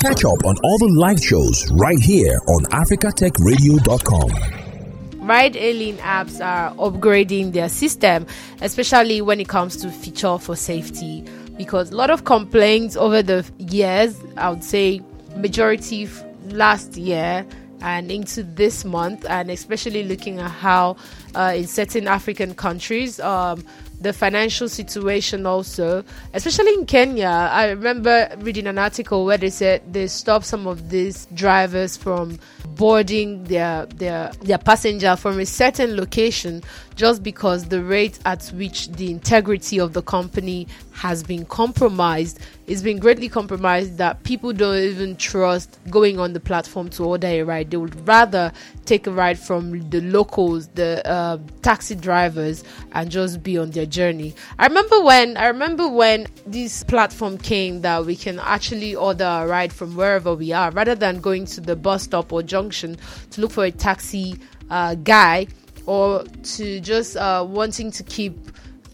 Catch up on all the live shows right here on africatechradio.com ride hailing apps are upgrading their system, especially when it comes to feature for safety. Because a lot of complaints over the years, I would say majority last year and into this month, and especially looking at how uh, in certain African countries, um, the financial situation also, especially in Kenya. I remember reading an article where they said they stopped some of these drivers from boarding their their their passenger from a certain location just because the rate at which the integrity of the company has been compromised. It's been greatly compromised that people don't even trust going on the platform to order a ride. They would rather take a ride from the locals the uh, taxi drivers and just be on their journey. I remember when i remember when this platform came that we can actually order a ride from wherever we are rather than going to the bus stop or junction to look for a taxi uh, guy or to just uh, wanting to keep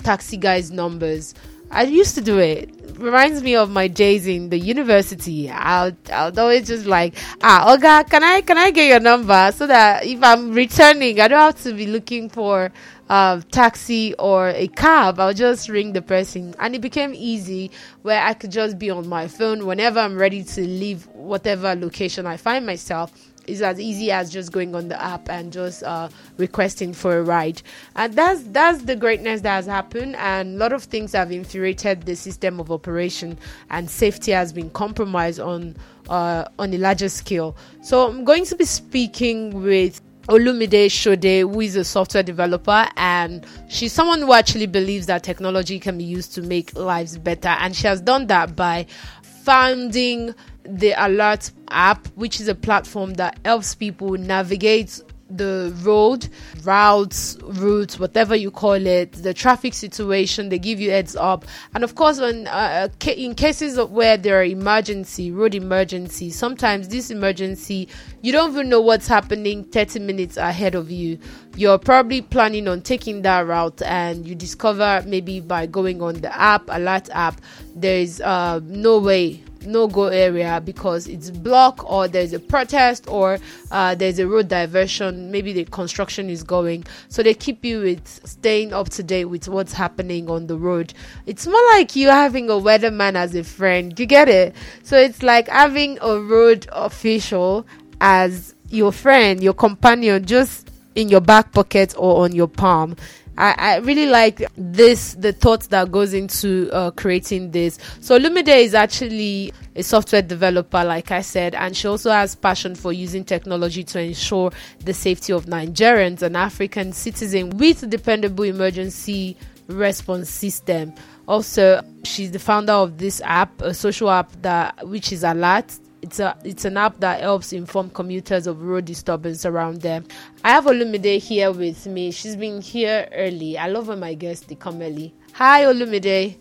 taxi guys' numbers. I used to do it. Reminds me of my days in the university. I'll I'll always just like, ah, Oga, can I can I get your number so that if I'm returning, I don't have to be looking for a taxi or a cab. I'll just ring the person, and it became easy where I could just be on my phone whenever I'm ready to leave whatever location I find myself is as easy as just going on the app and just uh, requesting for a ride and that's that's the greatness that has happened and a lot of things have infuriated the system of operation and safety has been compromised on uh, on a larger scale so i'm going to be speaking with Olumide Shode, who is a software developer, and she's someone who actually believes that technology can be used to make lives better. And she has done that by founding the Alarrt app, which is a platform that helps people navigate the road, routes, routes, whatever you call it, the traffic situation. They give you heads up, and of course, when uh, uh in cases of where there are emergency, road emergency, sometimes this emergency you don't even know what's happening 30 minutes ahead of you. You're probably planning on taking that route, and you discover maybe by going on the app, Alarrt app, there is uh, no way no go area because it's blocked or there's a protest or uh, there's a road diversion. Maybe the construction is going. So they keep you with staying up to date with what's happening on the road. It's more like you having a weatherman as a friend. You get it? So it's like having a road official as your friend your companion just in your back pocket or on your palm I, I really like this the thought that goes into uh, creating this. So lumide is actually a software developer like i said and she also has passion for using technology to ensure the safety of nigerians and african citizens with dependable emergency response system. Also she's the founder of this app a social app that which is Alarrt it's a it's an app that helps inform commuters of road disturbance around them. I have Olumide here with me. She's been here early. I love when my guests they come early. Hi Olumide.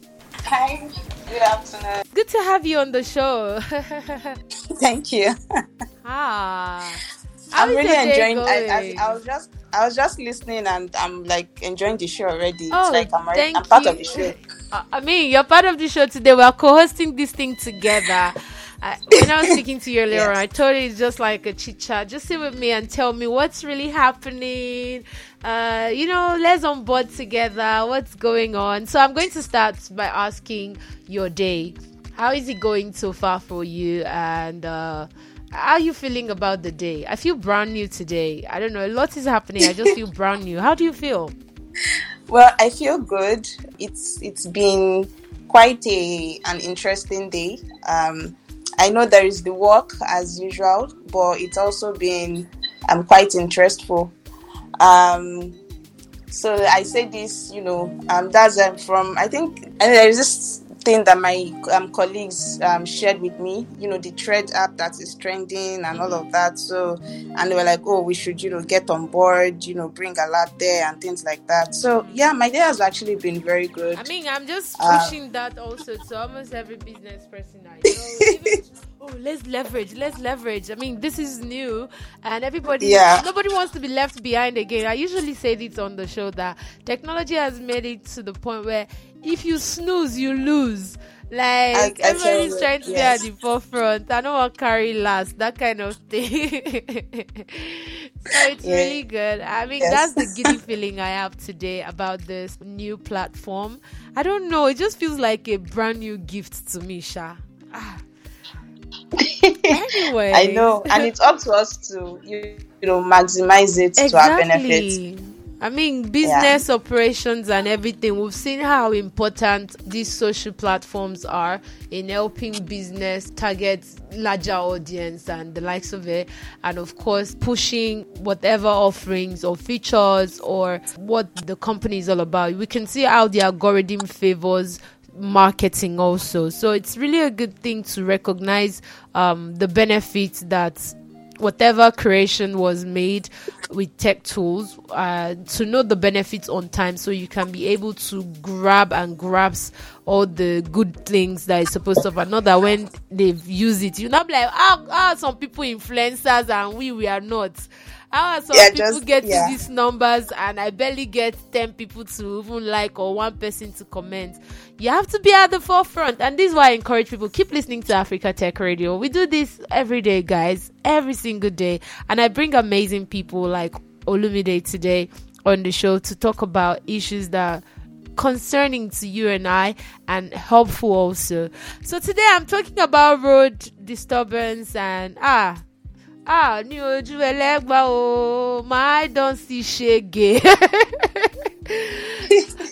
Hi. Good afternoon. Good to have you on the show. Thank you. ah. I'm really enjoying. I, I, I, was just I was just listening and I'm like enjoying the show already. Oh, it's like I'm, I'm part you. of the show. I mean, you're part of the show today. We're co-hosting this thing together. I, when I was speaking to you earlier, yes. I told you it's just like a chit chat. Just sit with me and tell me what's really happening. Uh, you know, let's on board together. What's going on? So I'm going to start by asking your day. How is it going so far for you? And uh, how are you feeling about the day? I feel brand new today. I don't know. A lot is happening. I just feel brand new. How do you feel? Well, I feel good. It's it's been quite a an interesting day. Um, I know there is the work as usual, but it's also been um, quite interestful. Um, so I say this, you know, um, that's um, from I think and there is this thing that my um, colleagues um, shared with me, you know, the Thread app that is trending and all of that. So, and they were like, oh, we should, you know, get on board, you know, bring a lot there and things like that. So, yeah, my day has actually been very good. I mean, I'm just uh, pushing that also to almost every business person I know. oh, let's leverage, let's leverage. I mean, this is new, and everybody, yeah. nobody wants to be left behind again. I usually say this on the show that technology has made it to the point where if you snooze, you lose. Like I- I everybody's trying to you, be at the forefront. I don't want to carry last, that kind of thing. so it's Yeah. really good. I mean, Yes. that's the giddy feeling I have today about this new platform. I don't know. It just feels like a brand new gift to me, Sha. Ah. Anyway, I know, and it's up to us to you, you know maximize it to our benefit. I mean, business operations and everything. We've seen how important these social platforms are in helping business target larger audience and the likes of it, and of course, pushing whatever offerings or features or what the company is all about. We can see how the algorithm favors marketing also. So it's really a good thing to recognize um, the benefits that whatever creation was made with tech tools uh, to know the benefits on time so you can be able to grab and grasp all the good things that is supposed to have not that when they've used it you're not be like how, how are some people influencers and we we are not how are some Yeah, people just- get yeah. to these numbers and I barely get 10 people to even like or one person to comment. You have to be at the forefront. And this is why I encourage people keep listening to Africa Tech Radio. We do this every day, guys, every single day. And I bring amazing people like Olumide today on the show to talk about issues that concerning to you and I and helpful also. So today I'm talking about road disturbance and ah ah ní ojú ẹlẹ́gbà o my don see ṣege.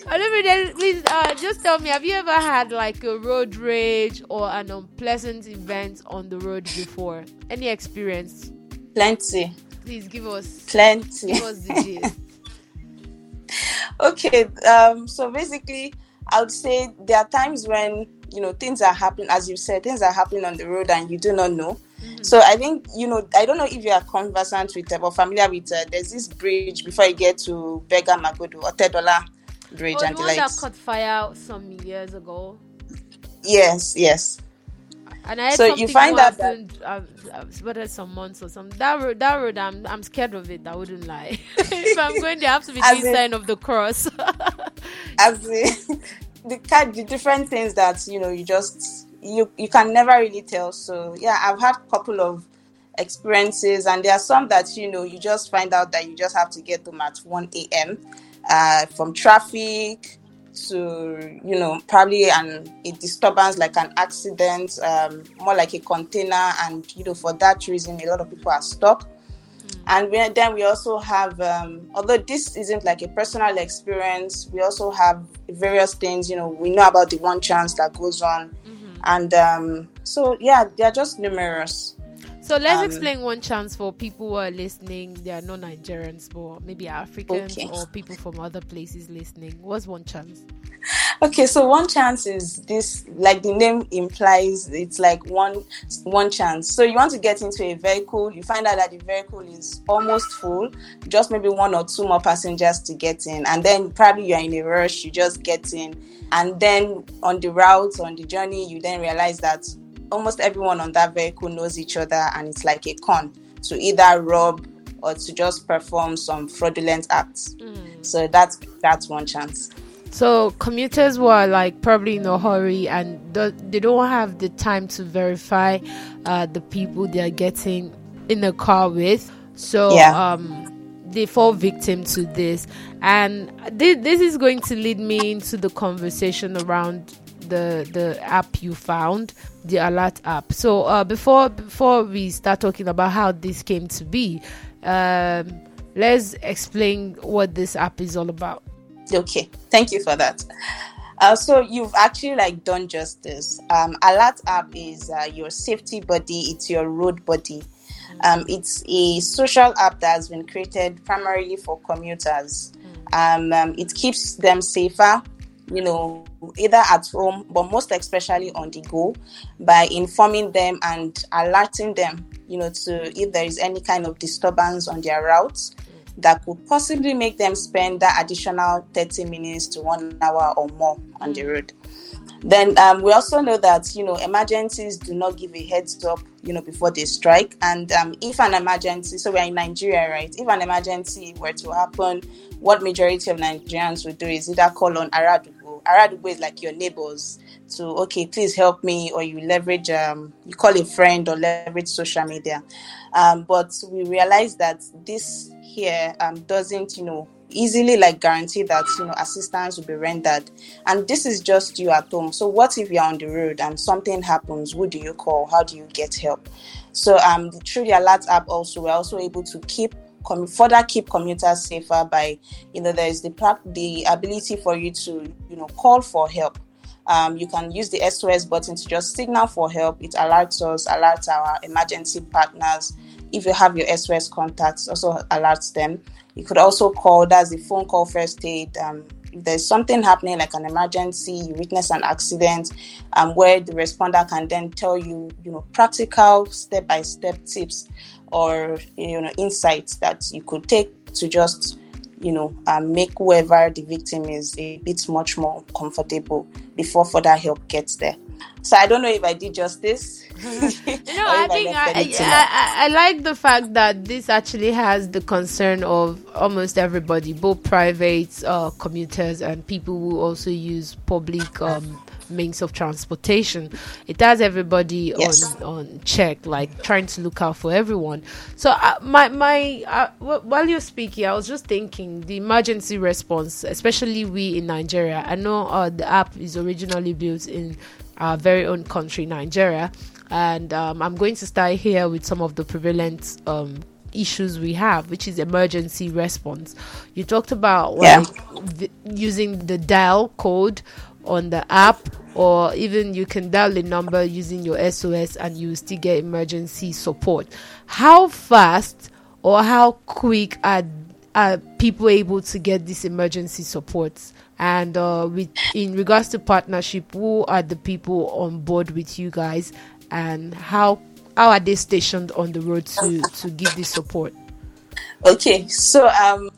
Olumide, please uh, just tell me, have you ever had like a road rage or an unpleasant event on the road before? Any experience? Plenty, Please give us plenty. give us the gist. okay um so basically i would say there are times when you know things are happening as you said things are happening on the road and you do not know. So i think you know i don't know if you are conversant with uh, or familiar with uh, there's this bridge before you get to Berger Magodo or Tedola bridge oh, and the the one that caught fire some years ago. yes yes And I heard So you something find out that- happened, uh, uh, whether some months or something. That road, that road, I'm, I'm scared of it. I wouldn't lie. if I'm going, there I have to be As the in- sign of the cross. as the the kind the different things that you know you just you you can never really tell so yeah i've had a couple of experiences and there are some that you know you just find out that you just have to get them at 1 a.m uh from traffic to you know probably an a disturbance like an accident um more like a container. And you know for that reason a lot of people are stuck. And we, then we also have um, although this isn't like a personal experience we also have various things you know we know about the one chance that goes on. And um, so yeah they're just numerous so let's Um, explain one chance for people who are listening. They are not Nigerians, but maybe Africans Okay. or people from other places listening. What's one chance? okay so one chance is this like the name implies it's like one one chance so you want to get into a vehicle you find out that the vehicle is almost full just maybe one or two more passengers to get in and then probably you're in a rush you just get in and then on the route on the journey you then realize that almost everyone on that vehicle knows each other and it's like a con to either rob or to just perform some fraudulent acts so that's that's one chance So commuters were like probably in a hurry and do- they don't have the time to verify uh, the people they are getting in the car with. So Yeah. um, they fall victim to this, and thi- this is going to lead me into the conversation around the the app you found, the Alarrt app. So uh, before before we start talking about how this came to be, um, let's explain what this app is all about. Okay, thank you for that. Uh, so you've actually like done justice. Um, Alarrt app is uh, your safety buddy. It's your road buddy. Um, it's a social app that has been created primarily for commuters. Um, um, it keeps them safer, you know, either at home, but most especially on the go, by informing them and alerting them, you know, to if there is any kind of disturbance on their routes that could possibly make them spend that additional 30 minutes to one hour or more on the mm. road. Then um, we also know that you know emergencies do not give a heads up, you know, before they strike. And um, if an emergency, so we're in Nigeria, right? If an emergency were to happen, what majority of Nigerians would do is either call on Aradugo, Aradugbo is like your neighbors to okay, please help me, or you leverage um you call a friend or leverage social media. Um, but we realize that this here um doesn't you know easily like guarantee that you know assistance will be rendered. And this is just you at home. So what if you're on the road and something happens? Who do you call? How do you get help? So um through the Alarrt app also we're also able to keep com- further keep commuters safer by you know there's the the ability for you to you know call for help. Um, you can use the SOS button to just signal for help. It alerts us, alerts our emergency partners. If you have your SOS contacts, also alerts them. You could also call, that's the phone call first aid. Um, if there's something happening like an emergency, you witness an accident, um, where the responder can then tell you, you know, practical step by step tips or you know insights that you could take to just you know um, make whoever the victim is a bit much more comfortable before further help gets there. So I don't know if I did justice. no, I think I, I, I, I, like the fact that this actually has the concern of almost everybody, both private uh, commuters and people who also use public um, means of transportation. It has everybody yes. on on check, like trying to look out for everyone. So uh, my my uh, w- while you're speaking, I was just thinking the emergency response, especially we in Nigeria. I know uh, the app is originally built in our very own country, Nigeria. And um, I'm going to start here with some of the prevalent um, issues we have, which is emergency response. You talked about like yeah. using the dial code on the app, or even you can dial a number using your SOS and you still get emergency support. How fast or how quick are, are people able to get this emergency support? and uh, with in regards to partnership who are the people on board with you guys and how how are they stationed on the road to to give this support? Okay so um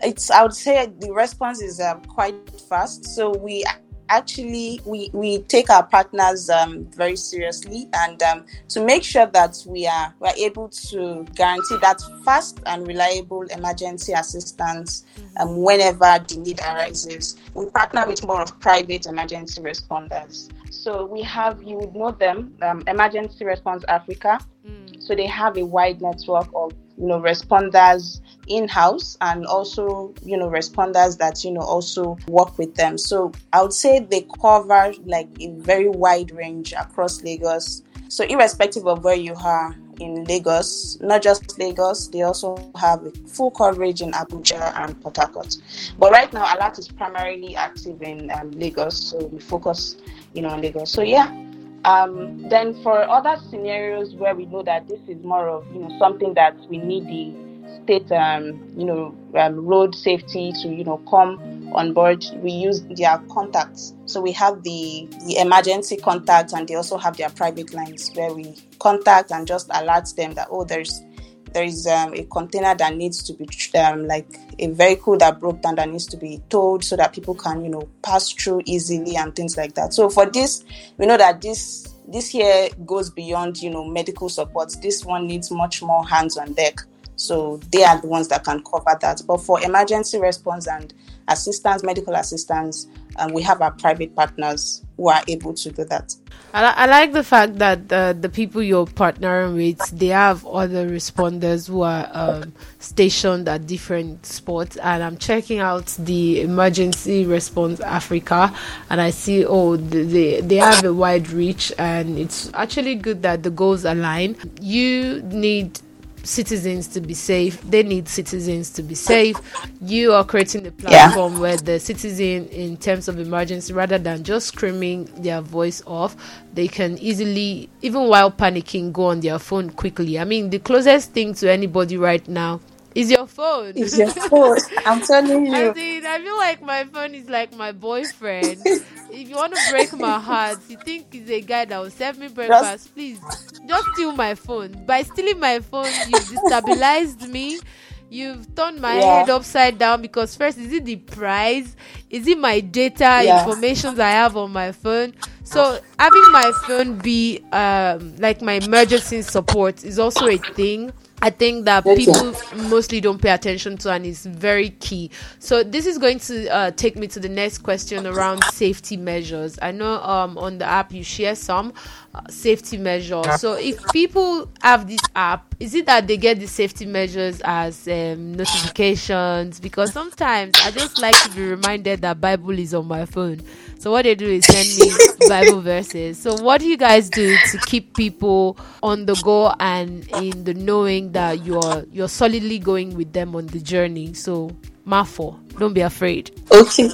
it's i would say the response is um, quite fast. So we actually we we take our partners um, very seriously and um, to make sure that we are we're able to guarantee that fast and reliable emergency assistance um, whenever the need arises. We partner with more of private emergency responders. So we have you would know them um, emergency response africa. Mm. so they have a wide network of you know responders in-house and also you know responders that you know also work with them. So i would say they cover like a very wide range across lagos. So irrespective of where you are in lagos not just lagos they also have full coverage in abuja and port harcourt. But right now Alarrt is primarily active in um, lagos. So we focus you know on lagos. So yeah um, then for other scenarios where we know that this is more of you know something that we need the state, um, you know, um, road safety to, you know, come on board. We use their contacts. So we have the, the emergency contacts and they also have their private lines where we contact and just alert them that, oh, there's there is um, a container that needs to be um, like a vehicle that broke down that needs to be towed so that people can you know pass through easily and things like that. So for this we know that this this year goes beyond you know medical support. This one needs much more hands on deck. So they are the ones that can cover that. But for emergency response and assistance, medical assistance, and we have our private partners who are able to do that. I, I like the fact that uh, the people you're partnering with, they have other responders who are um, stationed at different spots. And I'm checking out the Emergency Response Africa, and I see, oh, they, they have a wide reach, and it's actually good that the goals align. You need citizens to be safe. They need citizens to be safe. You are creating the platform yeah. where the citizen, in terms of emergency, rather than just screaming their voice off, they can easily, even while panicking, go on their phone quickly. I mean, the closest thing to anybody right now is your phone. Is your phone. I'm telling you. I mean, I feel like my phone is like my boyfriend. if you want to break my heart, you think he's a guy that will serve me breakfast, just, please just steal my phone. By stealing my phone, you've destabilized me. You've turned my yeah. head upside down because first, is it the price? Is it my data yeah. information I have on my phone? So having my phone be um, like my emergency support is also a thing I think that okay. people mostly don't pay attention to, and it's very key. So this is going to uh, take me to the next question around safety measures. I know um, on the app you share some safety measures. So if people have this app, is it that they get the safety measures as um, notifications? Because sometimes I just like to be reminded that Bible is on my phone. So what they do is send me Bible verses. So what do you guys do to keep people on the go and in the knowing that you're you're solidly going with them on the journey? So Mafo, don't be afraid. Okay.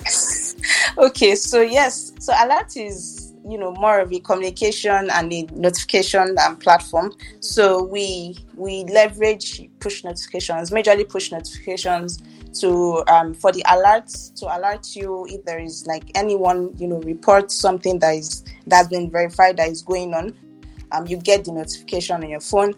okay, so yes. So Alarrt is you know more of a communication and a notification and platform. So we we leverage push notifications majorly push notifications to um, for the alerts to alert you if there is like anyone you know report something that is that's been verified that is going on. Um, you get the notification on your phone.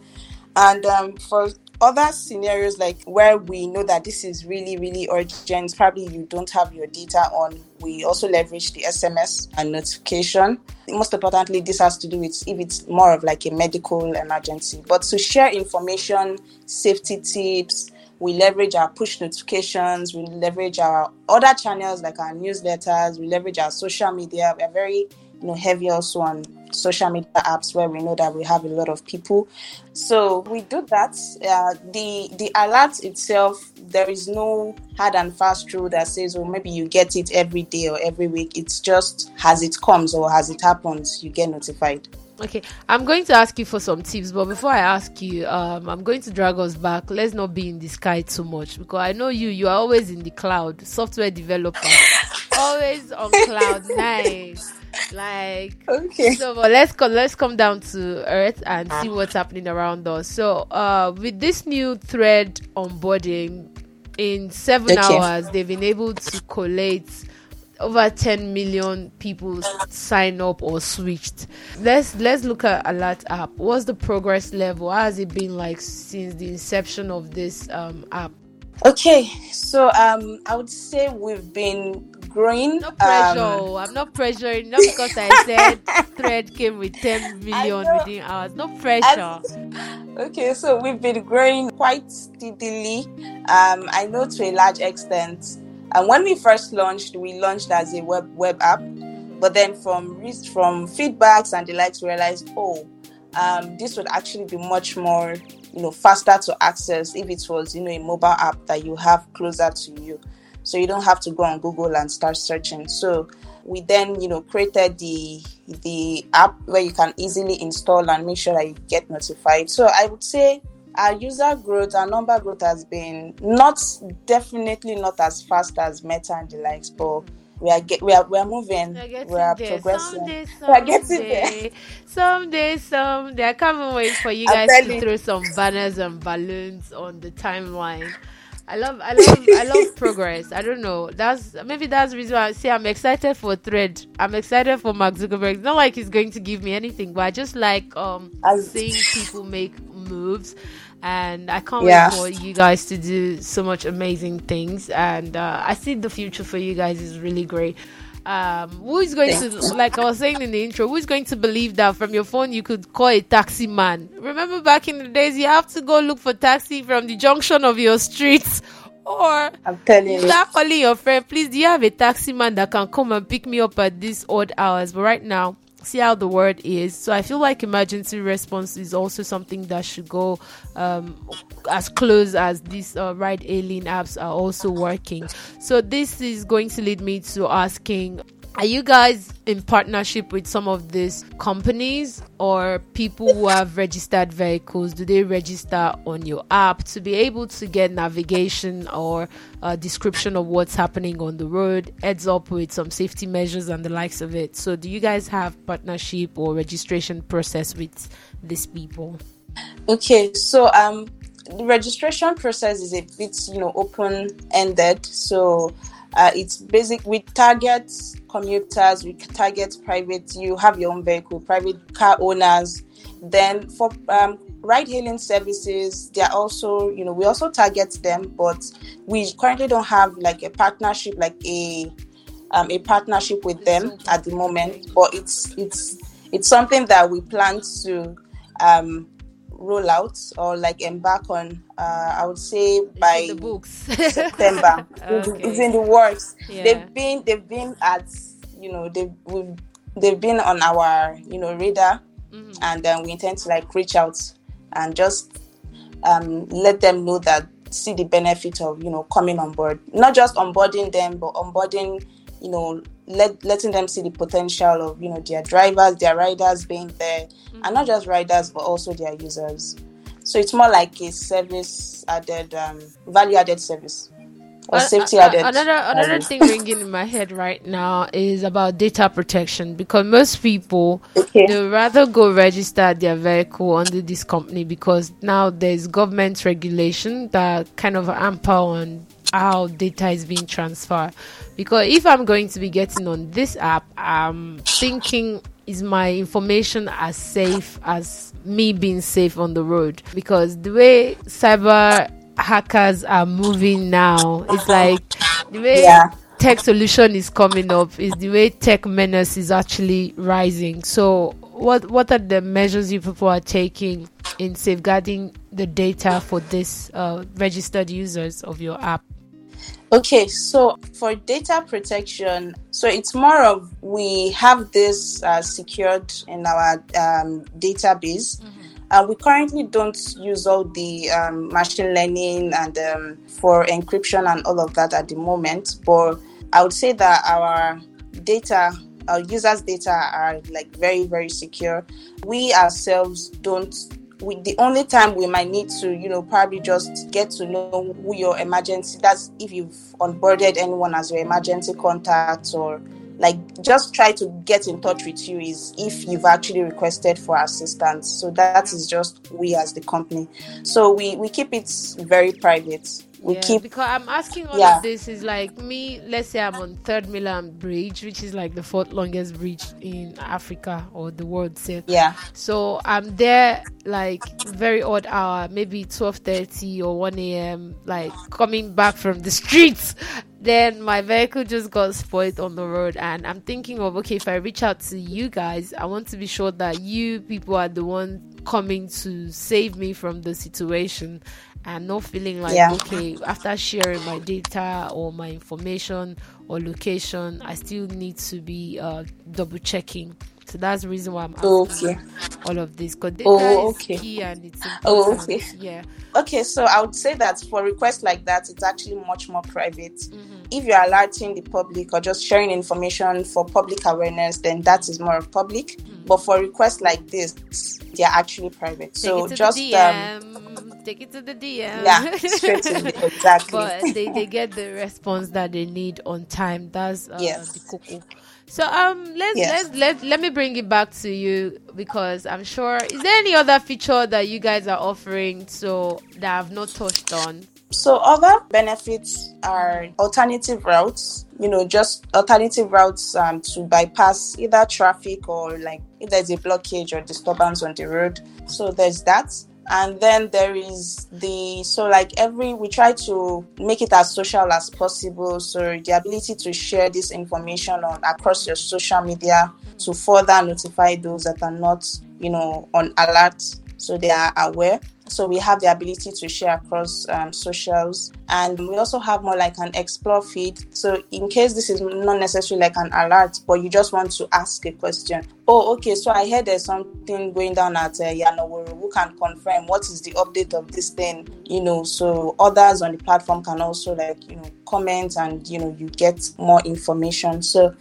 And um, for other scenarios like where we know that this is really really urgent probably you don't have your data on we also leverage the sms and notification most importantly this has to do with if it's more of like a medical emergency but to share information safety tips we leverage our push notifications, we leverage our other channels like our newsletters, we leverage our social media. We're very you know heavy also on social media apps where we know that we have a lot of people. So we do that. Uh, the the alert itself, there is no hard and fast rule that says, "Oh, maybe you get it every day or every week." It's just as it comes or as it happens, you get notified. Okay, I'm going to ask you for some tips, but before I ask you, um, I'm going to drag us back. Let's not be in the sky too much because I know you. You are always in the cloud, software developer, always on cloud nine. Like okay, so but let's come let's come down to earth and see what's happening around us. So, uh, with this new thread onboarding, in seven okay. hours, they've been able to collate over 10 million people sign up or switched. Let's let's look at Alarrt app. What's the progress level? How has it been like since the inception of this um, app okay so um i would say we've been growing no pressure um, i'm not pressuring not because i said thread came with 10 million within hours no pressure. okay so we've been growing quite steadily um i know to a large extent. And when we first launched, we launched as a web web app, but then from from feedbacks and the likes, we realized, oh, um, this would actually be much more, you know, faster to access if it was, you know, a mobile app that you have closer to you, so you don't have to go on Google and start searching. So we then, you know, created the the app where you can easily install and make sure that you get notified. So I would say our user growth, our number growth has been not definitely not as fast as Meta and the likes, but we are get, we are we are moving. We are there. progressing. Someday, someday, we are getting there. Someday, someday. I can't wait for you guys to throw some banners and balloons on the timeline. I love, I love, I love progress. I don't know. That's maybe that's the reason why I say I'm excited for Thread. I'm excited for Mark Zuckerberg. It's not like he's going to give me anything, but I just like um seeing people make moves and I can't yeah. wait for you guys to do so much amazing things. And uh, I see the future for you guys is really great. Um, who is going to, like I was saying in the intro, who is going to believe that from your phone you could call a taxi man? Remember back in the days, you have to go look for taxi from the junction of your streets. Or I'm telling you, start calling your friend. Please, do you have a taxi man that can come and pick me up at these odd hours? But right now, see how the word is. So I feel like emergency response is also something that should go um, as close as these uh, ride hailing apps are also working. So this is going to lead me to asking are you guys in partnership with some of these companies or people who have registered vehicles? Do they register on your app to be able to get navigation or a description of what's happening on the road, heads up with some safety measures and the likes of it? So, do you guys have partnership or registration process with these people? Okay, so um, the registration process is a bit, you know, open ended. So uh, it's basic. We target commuters, we target private. You have your own vehicle, private car owners. Then for um, ride-hailing services, they are also, you know, we also target them, but we currently don't have like a partnership, like a um, a partnership with them at the moment. But it's it's it's something that we plan to um, roll out or like embark on. Uh, I would say by the books September. Okay. It's in the works. Yeah. They've been they've been at you know they've we've, they've been on our you know radar, Mm-hmm. and then we intend to like reach out and just um, let them know that see the benefit of you know coming on board. Not just onboarding them, but onboarding you know let letting them see the potential of you know their drivers, their riders being there, and not just riders but also their users. So it's more like a service added, um, value added service or Uh, safety uh, uh, added. Another another thing ringing in my head right now is about data protection because most people Okay. they rather go register their vehicle under this company because now there's government regulation that kind of hamper on how data is being transferred. Because if I'm going to be getting on this app, I'm thinking is my information as safe as me being safe on the road? Because the way cyber hackers are moving now, it's like the way Yeah. tech solution is coming up is the way tech menace is actually rising. So what what are the measures you people are taking in safeguarding the data for this uh, registered users of your app? Okay, so for data protection, so it's more of we have this uh, secured in our um, database. Uh, we currently don't use all the um, machine learning and um, for encryption and all of that at the moment, but I would say that our data, our users' data are like very, very secure. We ourselves don't we, the only time we might need to, you know, probably just get to know who your emergency. That's if you've onboarded anyone as your emergency contact, or like just try to get in touch with you. Is if you've actually requested for assistance. So that is just we as the company. So we we keep it very private. We Yeah, keep because I'm asking all Yeah. of this is like me. Let's say I'm on Third Mainland Bridge, which is like the fourth longest bridge in Africa or the world. Say. yeah So I'm there like very odd hour, maybe twelve thirty or one a.m. Like coming back from the streets. Then my vehicle just got spoiled on the road, and I'm thinking of okay, if I reach out to you guys, I want to be sure that you people are the one coming to save me from the situation, and not feeling like Yeah. okay after sharing my data or my information or location, I still need to be uh, double checking. So that's the reason why I'm asking okay. all of this because data Oh, is okay. key and it's Oh, okay. Yeah. Okay, so I would say that for requests like that, it's actually much more private. Mm-hmm. If you're alerting the public or just sharing information for public awareness, then that is more public. But for requests like this, they're actually private. Take so it to just the um, take it to the DM. yeah, straight to the, exactly. but they, they get the response that they need on time. That's uh, Yes. the cocoa. So um let's Yes. let's let let me bring it back to you because I'm sure is there any other feature that you guys are offering so that I've not touched on? So other benefits are alternative routes, you know, just alternative routes um, to bypass either traffic or like if there's a blockage or disturbance on the road. So there's that. And then there is the so like every we try to make it as social as possible. So the ability to share this information on across your social media to further notify those that are not, you know, on Alarrt so they are aware. So we have the ability to share across um, socials, and we also have more like an explore feed. So in case this is not necessarily like an alert, but you just want to ask a question. Oh, okay. So I heard there's something going down at uh, Yanoworo. Can confirm what is the update of this thing? You know, so others on the platform can also like you know comment, and you know you get more information. So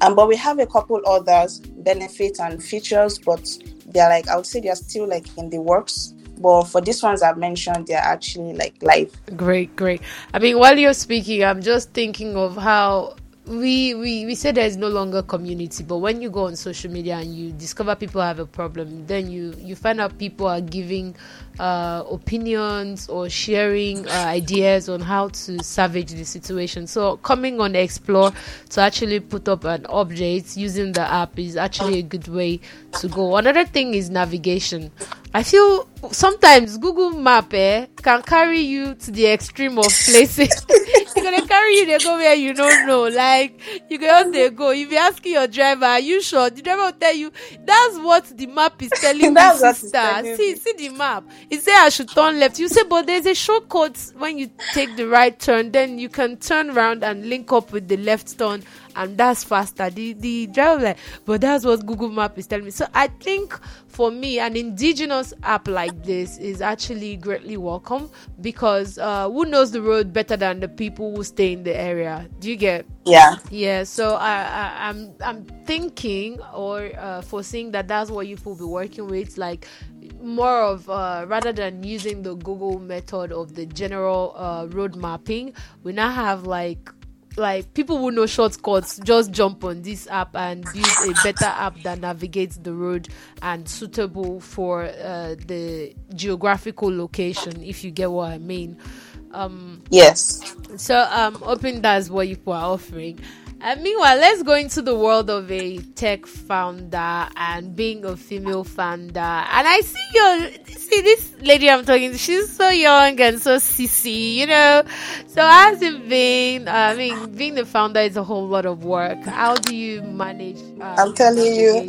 um, but we have a couple others benefits and features, but they're like I would say they're still like in the works. But for these ones I've mentioned, they're actually like live. Great, great. I mean, while you're speaking, I'm just thinking of how we we we say there's no longer community, but when you go on social media and you discover people have a problem, then you you find out people are giving uh, opinions or sharing uh, ideas on how to salvage the situation. So coming on Explore to actually put up an update using the app is actually a good way to go. Another thing is navigation. I feel sometimes Google Map eh, can carry you to the extreme of places gonna carry you they go where you don't know. Like you go they go. If you asking your driver, are you sure? The driver will tell you that's what the map is telling me, sister. See, see the map. It say I should turn left. You say, but there's a shortcut when you take the right turn. Then you can turn around and link up with the left turn and that's faster. The the driver like, but that's what Google Map is telling me. So I think for me, an indigenous app like this is actually greatly welcome because uh, who knows the road better than the people who stay in the area? Do you get? Yeah. Yeah. So I, I am I'm, I'm thinking or uh, foreseeing that that's what you will be working with, like more of uh, rather than using the Google method of the general uh, road mapping, we now have like like people who know shortcuts just jump on this app and use a better app that navigates the road and suitable for uh, the geographical location if you get what i mean. Um yes. so um hoping that's what you are offering and meanwhile, let's go into the world of a tech founder and being a female founder. And I see your see this lady I'm talking to. She's so young and so sissy, you know. So has it been? Uh, I mean, being the founder is a whole lot of work. How do you manage? Um, I'm telling you.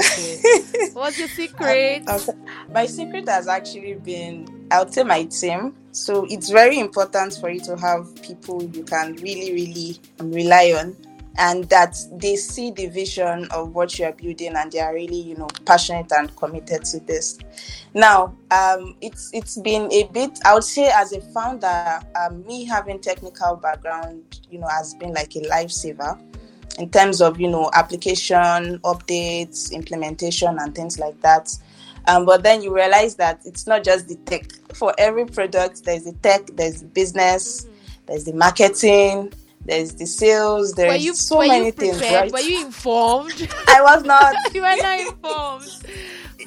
What's your secret? my secret has actually been, I would say, my team. So it's very important for you to have people you can really, really rely on and that they see the vision of what you are building and they are really you know passionate and committed to this. Now um, it's it's been a bit i would say as a founder um, me having technical background you know has been like a lifesaver in terms of you know application updates implementation and things like that. Um, but then you realize that it's not just the tech. For every product there's the tech there's the business there's the marketing there's the sales, there's were you, so were many things, right? Were you informed? I was not. you were not informed.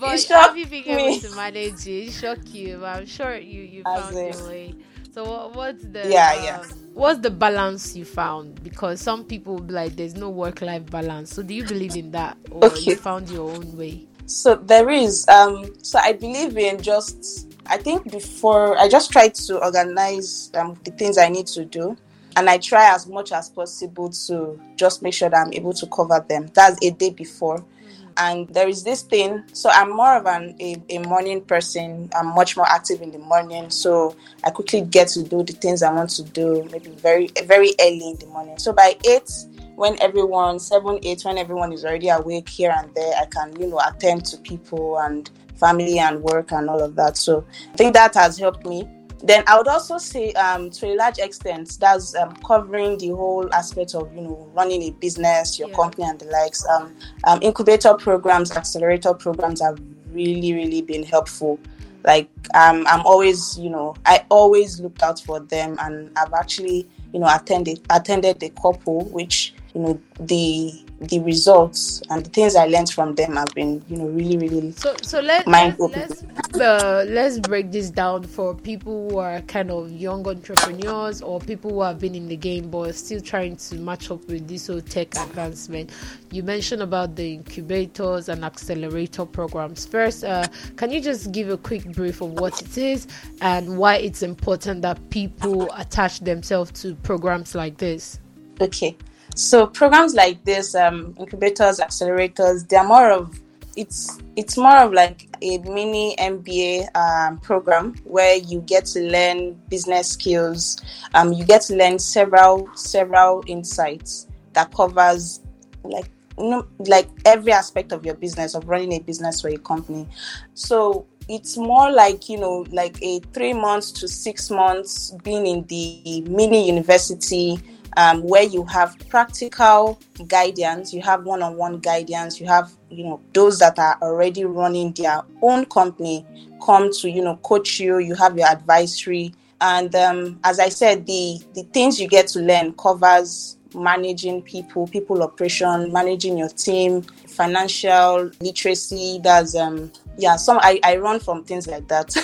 But have you been able to manage it? It shocked you, but I'm sure you, you found your way. So what, what's the yeah, um, yeah. what's the balance you found? Because some people be like there's no work life balance. So do you believe in that or okay. you found your own way? So there is. Um so I believe in just I think before I just tried to organize um, the things I need to do and I try as much as possible to just make sure that I'm able to cover them. That's a day before. Mm-hmm. And there is this thing, so I'm more of an a, a morning person. I'm much more active in the morning, so I quickly get to do the things I want to do, maybe very very early in the morning. So by eight, when everyone seven eight, when everyone is already awake here and there, I can you know attend to people and family and work and all of that. So I think that has helped me then I would also say, um, to a large extent, that's um, covering the whole aspect of you know running a business, your yeah. company, and the likes. Um, um, incubator programs, accelerator programs have really, really been helpful. Like um, I'm always, you know, I always look out for them, and I've actually, you know, attended attended the couple, which you know the the results and the things I learned from them have been, you know, really, really so so let, let's let's, uh, let's break this down for people who are kind of young entrepreneurs or people who have been in the game but still trying to match up with this whole tech advancement. You mentioned about the incubators and accelerator programs. First, uh, can you just give a quick brief of what it is and why it's important that people attach themselves to programs like this? Okay. So programs like this, um, incubators, accelerators, they're more of it's it's more of like a mini MBA um, program where you get to learn business skills. Um, you get to learn several several insights that covers like you know, like every aspect of your business of running a business for a company. So it's more like you know like a three months to six months being in the mini university um, where you have practical guidance, you have one-on-one guidance, you have you know those that are already running their own company come to you know coach you. You have your advisory, and um, as I said, the the things you get to learn covers managing people, people operation, managing your team, financial literacy. That's um yeah, some I, I run from things like that.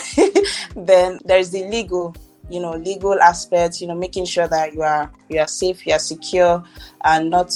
then there's the legal you know legal aspects you know making sure that you are you are safe you are secure and not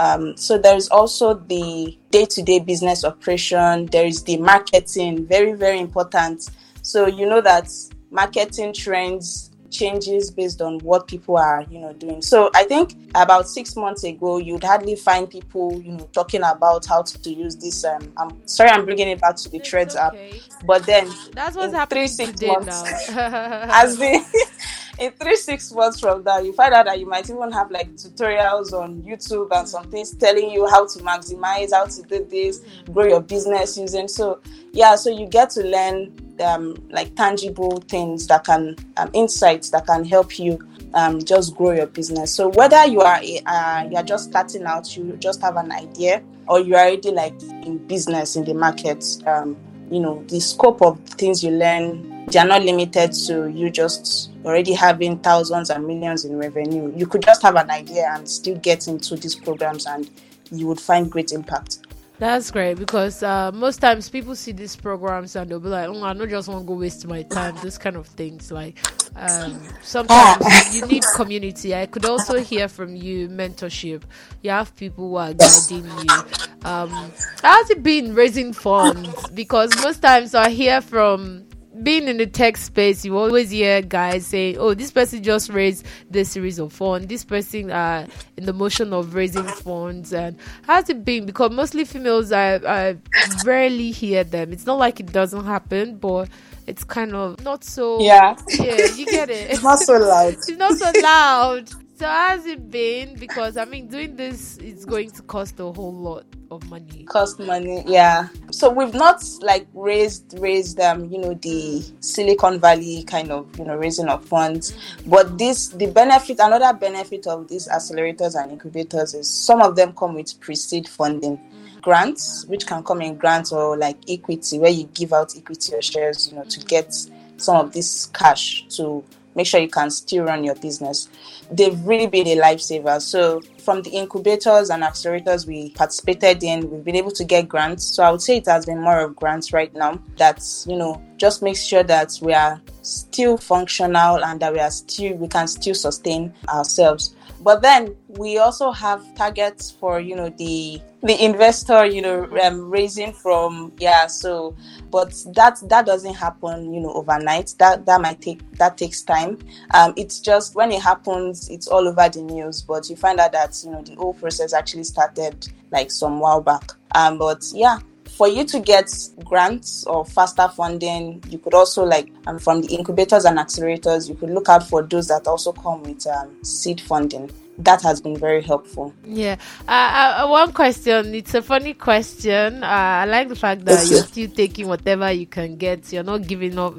um, so there is also the day-to-day business operation there is the marketing very very important. So you know that marketing trends changes based on what people are, you know, doing. So I think about six months ago, you'd hardly find people, you know, talking about how to use this. Um, I'm sorry, I'm bringing it back to the It's Threads okay. app, but then That's what's happening three, six months. as the in three six months from now you find out that you might even have like tutorials on youtube and some things telling you how to maximize how to do this grow your business using so yeah so you get to learn um, like tangible things that can um, insights that can help you um, just grow your business. So whether you are a, uh, you are just starting out you just have an idea or you're already like in business in the market um, you know the scope of things you learn they are not limited to you just already having thousands and millions in revenue. You could just have an idea and still get into these programs and you would find great impact That's great because uh, most times people see these programs and they'll be like, "Oh, I don't just want to go waste my time." This kind of things. Like um, sometimes you need community. I could also hear from you mentorship. You have people who are guiding you. Um, how's it been raising funds? Because most times I hear from being in the tech space, you always hear guys saying, "Oh, this person just raised this series of funds. This person uh in the motion of raising funds." And how's it been? Because mostly females, I I rarely hear them. It's not like it doesn't happen, but it's kind of not so. yeah yeah, you get it. it's not so loud it's not so loud. So how's it been? Because I mean, doing this is going to cost a whole lot of money. cost money yeah so we've not like raised raised um you know the silicon valley kind of you know raising of funds but this the benefit another benefit of these accelerators and incubators is some of them come with pre-seed funding grants which can come in grants or like equity where you give out equity or shares you know to get some of this cash to make sure you can still run your business. They've really been a lifesaver. So from the incubators and accelerators we participated in we've been able to get grants. So i would say it has been more of grants right now that's you know just makes sure that we are still functional and that we are still we can still sustain ourselves but then we also have targets for you know the the investor you know um, raising from yeah so but that that doesn't happen you know overnight. That that might take that takes time. Um it's just when it happens it's all over the news but you find out that you know the whole process actually started like some while back. Um but yeah for you to get grants or faster funding, you could also like um, from the incubators and accelerators, you could look out for those that also come with um, seed funding. That has been very helpful. Yeah. Uh, uh, one question. It's a funny question. Uh, I like the fact that you're still taking whatever you can get. You're not giving up.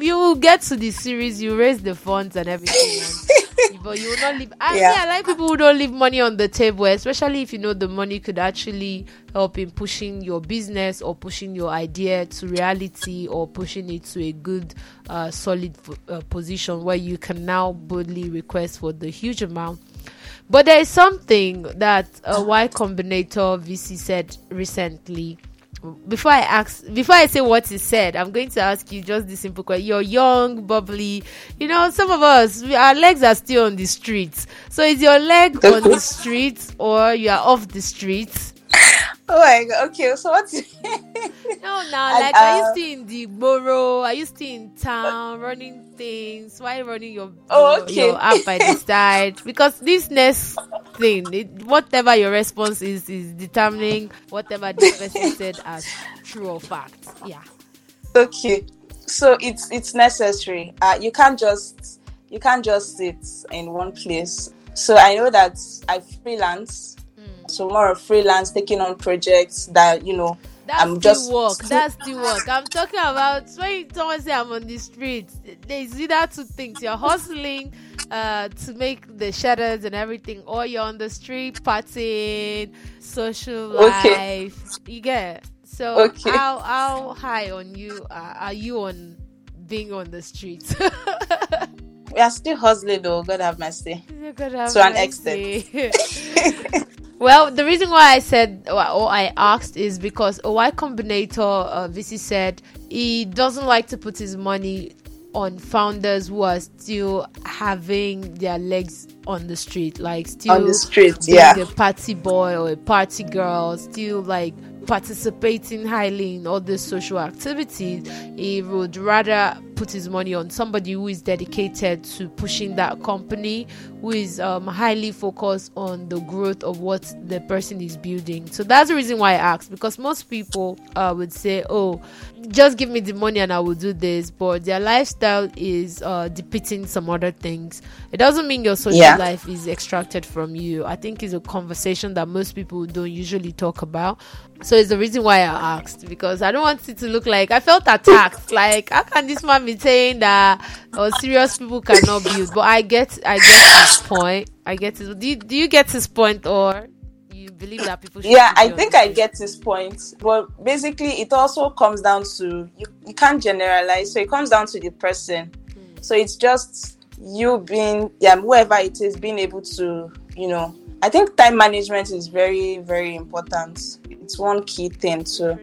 You will get to the series. You raise the funds and everything. and- but you will not leave. I, yeah. I like people who don't leave money on the table, especially if you know the money could actually help in pushing your business or pushing your idea to reality or pushing it to a good, uh, solid uh, position where you can now boldly request for the huge amount. But there is something that a Y Combinator VC said recently. Before I ask, before I say what he said, I'm going to ask you just this simple question. You're young, bubbly. You know, some of us, we, our legs are still on the streets. So is your leg on the streets or you are off the streets? Oh my god. Okay, so what's No, now, And, like, are you uh, still in the borough? Are you still in town running things? Why running your, Oh, your, okay. your app by the side? Because this next thing, it, whatever your response is, is determining whatever this person said as true or fact. Yeah. okay? So it's it's necessary. Uh, you can't just you can't just sit in one place. So I know that I freelance. So more of freelance, taking on projects that you know. That's I'm just work. That's the work. I'm talking about when someone say I'm on the street. There's either two things: you're hustling uh, to make the shutters and everything, or you're on the street partying, social Okay. life. You get it? so. Okay. How how high on you uh, are you on being on the street? We are still hustling though. God have mercy. Gonna have To an mercy. well, the reason why I said or I asked is because a Y Combinator uh, VC said he doesn't like to put his money on founders who are still having their legs on the street, like still On the street, being yeah. a party boy or a party girl, still like participating highly in all the social activities. He would rather put his money on somebody who is dedicated to pushing that company, who is um, highly focused on the growth of what the person is building. So that's the reason why I asked because most people uh, would say, "Oh, just give me the money and I will do this," but their lifestyle is uh, depicting some other things. It doesn't mean your social yeah. life is extracted from you. I think it's a conversation that most people don't usually talk about. So it's the reason why I asked because I don't want it to look like I felt attacked. like, how can this man be saying that oh, serious people cannot build? But I get, I get his point. I get it. Do you, do you get his point or? You believe that people yeah i think i get his point but basically it also comes down to you, you can't generalize so it comes down to the person mm. so it's just you being yeah whoever it is being able to you know I think time management is very, very important. It's one key thing too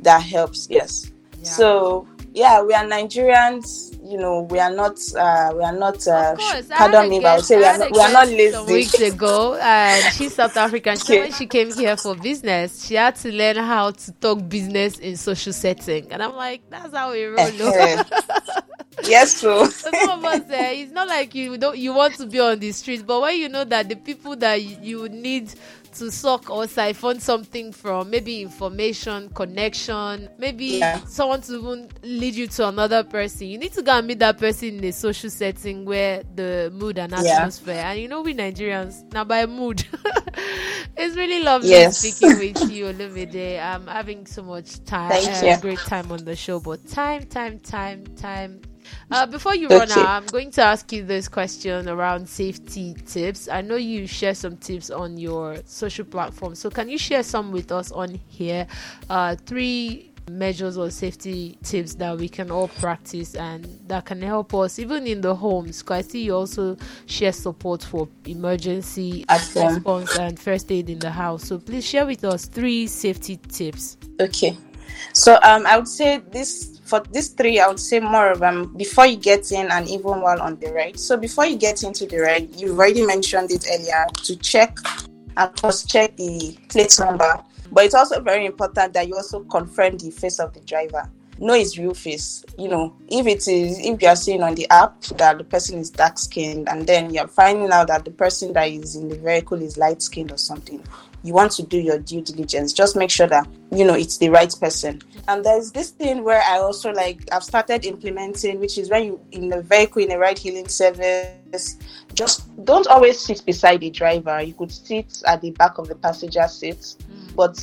that helps. Yes. Yeah. So yeah, we are Nigerians. You know, we are not. Uh, we are not. Uh, pardon me, but I would say we are not. We are not lazy. Some weeks ago, and she's South African. She, when she came here for business, she had to learn how to talk business in social setting, and I'm like, that's how we roll. yes, true. some of us, uh, it's not like you don't you want to be on the streets, but when you know that the people that you need to suck or siphon something from maybe information connection maybe yeah. someone to even lead you to another person you need to go and meet that person in a social setting where the mood and atmosphere yeah. and you know we nigerians now by mood it's really lovely yes. speaking with you Olumide. i'm having so much time Thank uh, great time on the show but time time time time uh, before you run out, I'm going to ask you this question around safety tips. I know you share some tips on your social platform, so can you share some with us on here? Uh, three measures or safety tips that we can all practice and that can help us even in the homes because i see you also share support for emergency response and first aid in the house. So please share with us three safety tips. Okay so um i would say this for these three, I would say more of them before you get in and even while on the ride. So before you get into the ride, you've already mentioned it earlier to check and cross check the plate number. But it's also very important that you also confirm the face of the driver. Know his real face. You know, if it is if you are seeing on the app that the person is dark skinned and then you're finding out that the person that is in the vehicle is light skinned or something, you want to do your due diligence. Just make sure that you know it's the right person. And there's this thing where I also like I've started implementing, which is when you in a vehicle in a ride hailing service, just don't always sit beside the driver. You could sit at the back of the passenger seat, mm. but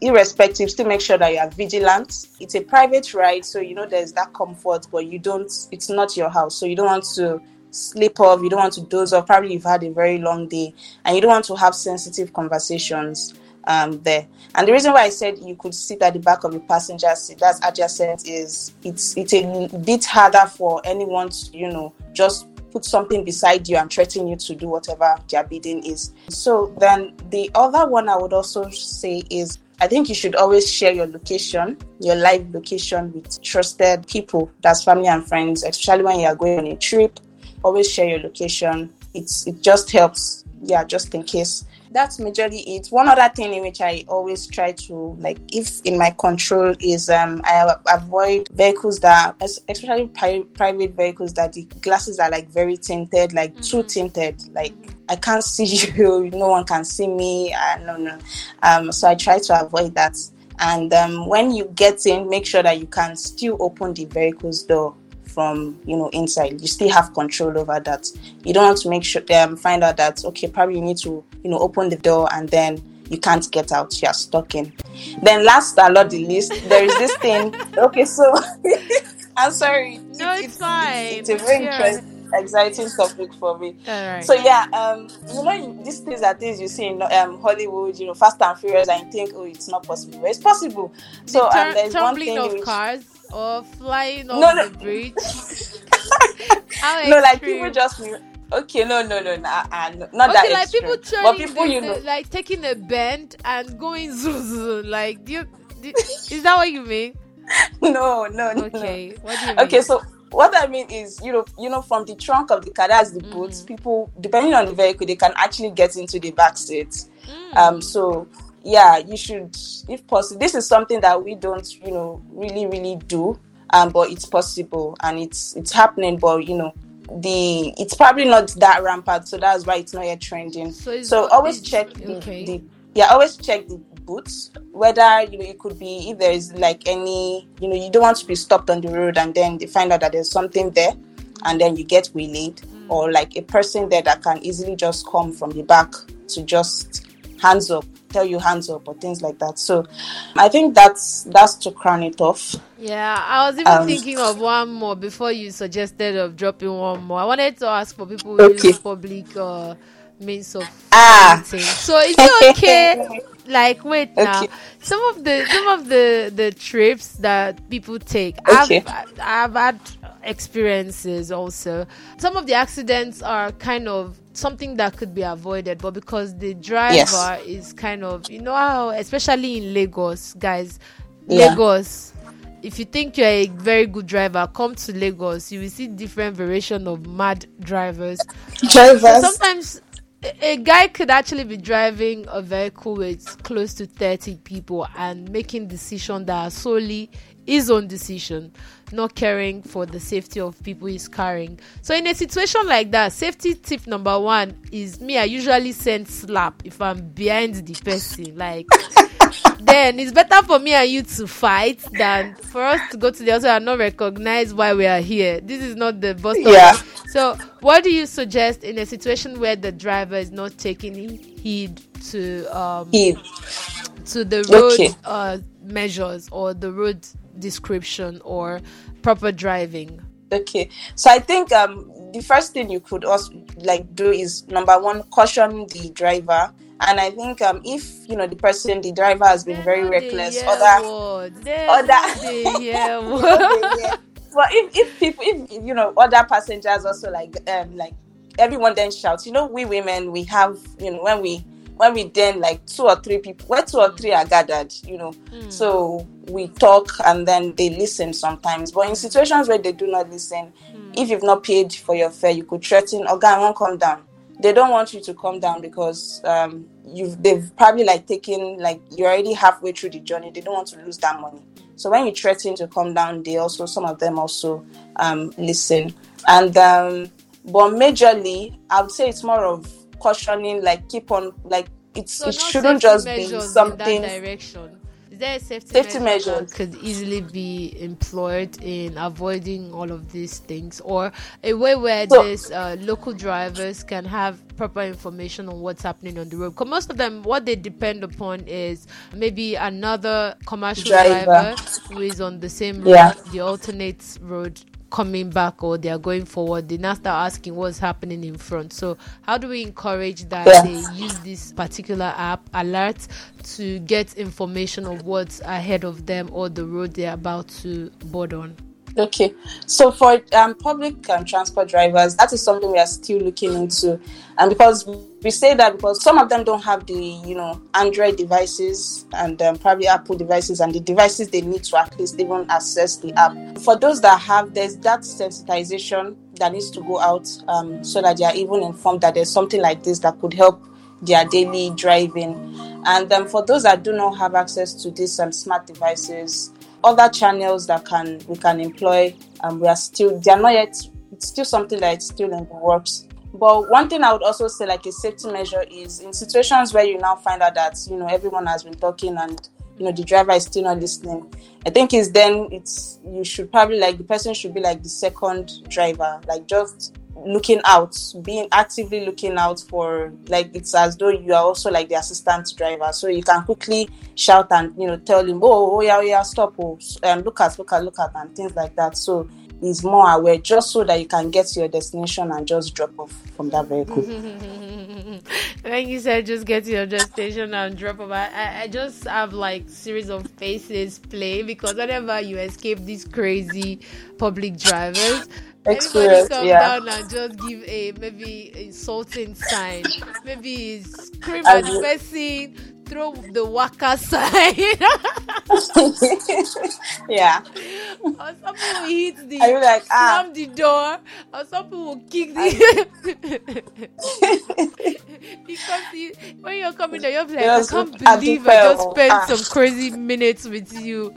irrespective, still make sure that you are vigilant. It's a private ride, so you know there's that comfort, but you don't. It's not your house, so you don't want to sleep off, you don't want to doze off, probably you've had a very long day, and you don't want to have sensitive conversations um, there. And the reason why I said you could sit at the back of the passenger seat, that's adjacent, is it's it's a bit harder for anyone to, you know, just put something beside you and threaten you to do whatever their bidding is. So then the other one I would also say is I think you should always share your location, your live location with trusted people, that's family and friends, especially when you are going on a trip always share your location. It's it just helps, yeah, just in case. That's majorly it. One other thing in which I always try to like, if in my control, is um I avoid vehicles that, especially pri- private vehicles, that the glasses are like very tinted, like mm-hmm. too tinted, like I can't see you, no one can see me. Uh, no, no. Um, so I try to avoid that. And um, when you get in, make sure that you can still open the vehicle's door from you know inside. You still have control over that. You don't want to make sure um, find out that okay probably you need to you know open the door and then you can't get out. You're stuck in. Then last but not the least there is this thing. Okay so i'm sorry. No it's, it's fine it's, it's a very interesting exciting topic for me. So yeah, um, you know, these things are things you see in um, Hollywood, you know, Fast and Furious, and you think, oh, it's not possible. It's possible. So the um, there's one thing of which, cars or flying off no, no. the bridge? no, like people just okay, no, no, no, nah, uh, no not okay, that like extreme. people turning but people, the, you know, like taking a bend and going zoom, like do you, do, is that what you mean? no, no, okay. No. What do you mean? Okay, so what I mean is, you know, you know, from the trunk of the car, that's the mm. People, depending on the vehicle, they can actually get into the back seat. Mm. Um, so yeah, you should, if possible. This is something that we don't, you know, really, really do. um, but it's possible and it's it's happening. But you know, the it's probably not that rampant, so that's why it's not yet trending. So, So always check the, okay. the yeah, always check the boots whether you know it could be if there is like any you know you don't want to be stopped on the road and then they find out that there's something there and then you get waylaid Mm. or like a person there that can easily just come from the back to just hands up tell you hands up or things like that so i think that's that's to crown it off Yeah, I was even Um, thinking of one more before you suggested of dropping one more. I wanted to ask for people who Okay. use public uh, means of Ah. So is it okay? like, wait now. Some of the some of the the trips that people take, Okay. I've I've had experiences also. Some of the accidents are kind of something that could be avoided, but because the driver Yes. is kind of you know how, especially in Lagos, guys, Yeah. Lagos. If you think you're a very good driver, come to Lagos. You will see different variation of mad drivers. Drivers sometimes a, guy could actually be driving a vehicle with close to 30 people and making decision that are solely his own decision, not caring for the safety of people he's carrying. So in a situation like that, safety tip number one is me. I usually send slap if I'm behind the person, like. then it's better for me and you to fight than for us to go to the other and not recognize why we are here. This is not the bus stop. Yeah. So, what do you suggest in a situation where the driver is not taking heed to um, He- to the road Okay. uh, measures or the road description or proper driving? Okay, so I think um the first thing you could also like do is number one caution the driver, and I think um if you know the person the driver has been very reckless, other other yeah. But if, if people if you know other passengers also like um like everyone then shouts, you know we women we have you know when we when we then like two or three people where two or three are gathered, you know, so we talk and then they listen sometimes. But in situations where they do not listen, if you've not paid for your fare, you could threaten, "Okay, I won't come down." They don't want you to come down because um, you've they've probably like taken like you're already halfway through the journey. They don't want to lose that money. So when you threaten to come down, they also some of them also um, listen. And um, but majorly, I would say it's more of cautioning, like keep on like it's So it shouldn't just be something. that direction. Is there a safety, Safety measure measures. could easily be employed in avoiding all of these things, or a way where So- these uh, local drivers can have proper information on what's happening on the road? Because most of them, what they depend upon is maybe another commercial Driver. driver, who is on the same road, Yeah. the alternate road coming back or they are going forward they now start asking what's happening in front so how do we encourage that Yeah. they use this particular app Alarrt to get information of what's ahead of them or the road they're about to board on Okay, so for um, public um, transport drivers, that is something we are still looking into, and because we say that because some of them don't have the you know Android devices and um, probably Apple devices, and the devices they need to at least even access the app. For those that have, there's that sensitization that needs to go out um, so that they are even informed that there's something like this that could help their daily driving. And um, for those that do not have access to these um, smart devices, other channels that can we can employ, um, we are still they are not yet. It's still something that still in the works. But one thing I would also say, like a safety measure, is in situations where you now find out that you know everyone has been talking and you know the driver is still not listening. I think is then it's you should probably like the person should be like the second driver, like just looking out, being actively looking out for like it's as though you are also like the assistant driver, so you can quickly shout and you know tell him, oh, oh yeah, oh, yeah, stop, oh, um, look at, look at, look at, and things like that. So he's more aware, just so that you can get to your destination and just drop off from that vehicle. when you said just get to your destination and drop off I, I- just have like series of faces play because whenever you escape these crazy public drivers everybody come yeah. down and just give a maybe insulting sign maybe scream at the person throw the waka sign. Yeah, or some people will hit the I like ah, slam the door or some people will kick the because you, when you're coming there you're like I can't believe I just spent Ah. some crazy minutes with you.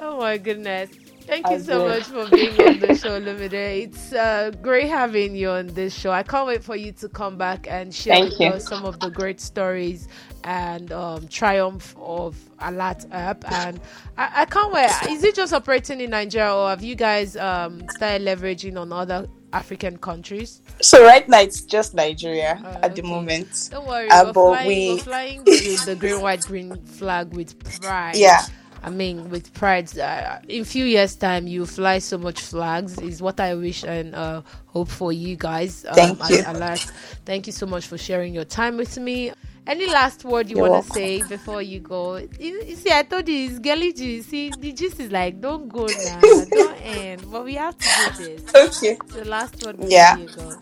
Oh my goodness Thank you so much for being on the show, Lumide. It's uh, great having you on this show. I can't wait for you to come back and share Thank with you. us some of the great stories and um, triumph of Alarrt app. And I, I, can't wait. Is it just operating in Nigeria, or have you guys um, started leveraging on other African countries? So right now it's just Nigeria uh, at okay. the moment. Don't worry, uh, we're, flying, we... we're flying the, the green, white, green flag with pride. Yeah. I mean, with pride, uh, in few years' time, you fly so much flags. Is what I wish and uh, hope for you guys. Um, Thank you. Alas, Thank you so much for sharing your time with me. Any last word you want to say before you go? You, you, see, I told you it's girly juice. See, the juice is like, don't go now, don't end. But we have to do this. Okay. The last word yeah. you go.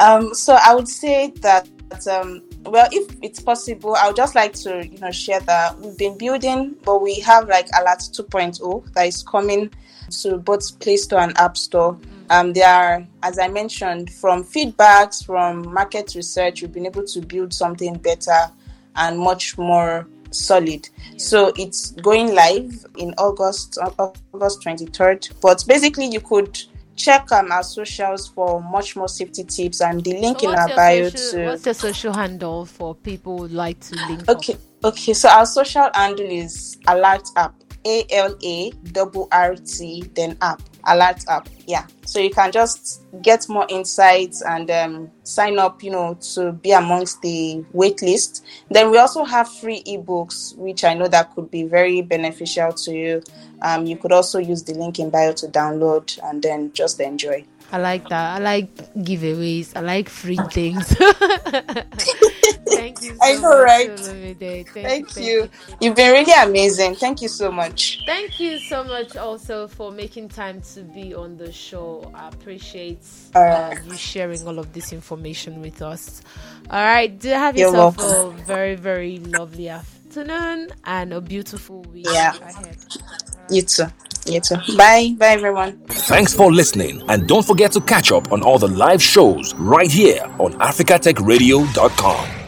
Um, so I would say that um, well, if it's possible, I would just like to, you know, share that we've been building, but we have like Alarrt 2.0 that is coming to both Play Store and App Store. Um, there are, as I mentioned, from feedbacks, from market research, we've been able to build something better and much more solid. So it's going live in August, August 23rd. But basically, you could check um, our socials for much more safety tips and the link so in our bio social, to what's the social handle for people who like to link okay up? okay so our social handle is Alarrt app a-l-a double r-t then app Alarrt app yeah. So you can just get more insights and um, sign up you know to be amongst the wait list then we also have free ebooks which i know that could be very beneficial to you. Um, you could also use the link in bio to download and then just enjoy I like that. I like giveaways. I like free things. thank you. So I know, right? Thank, thank, you. you. You've been really amazing. Thank you so much. Thank you so much also for making time to be on the show. I appreciate uh, you sharing all of this information with us. All right. Do have yourself a very, very lovely afternoon and a beautiful week yeah. ahead. You too. You too. Bye. Bye, everyone. Thanks for listening. And don't forget to catch up on all the live shows right here on AfricaTechRadio.com.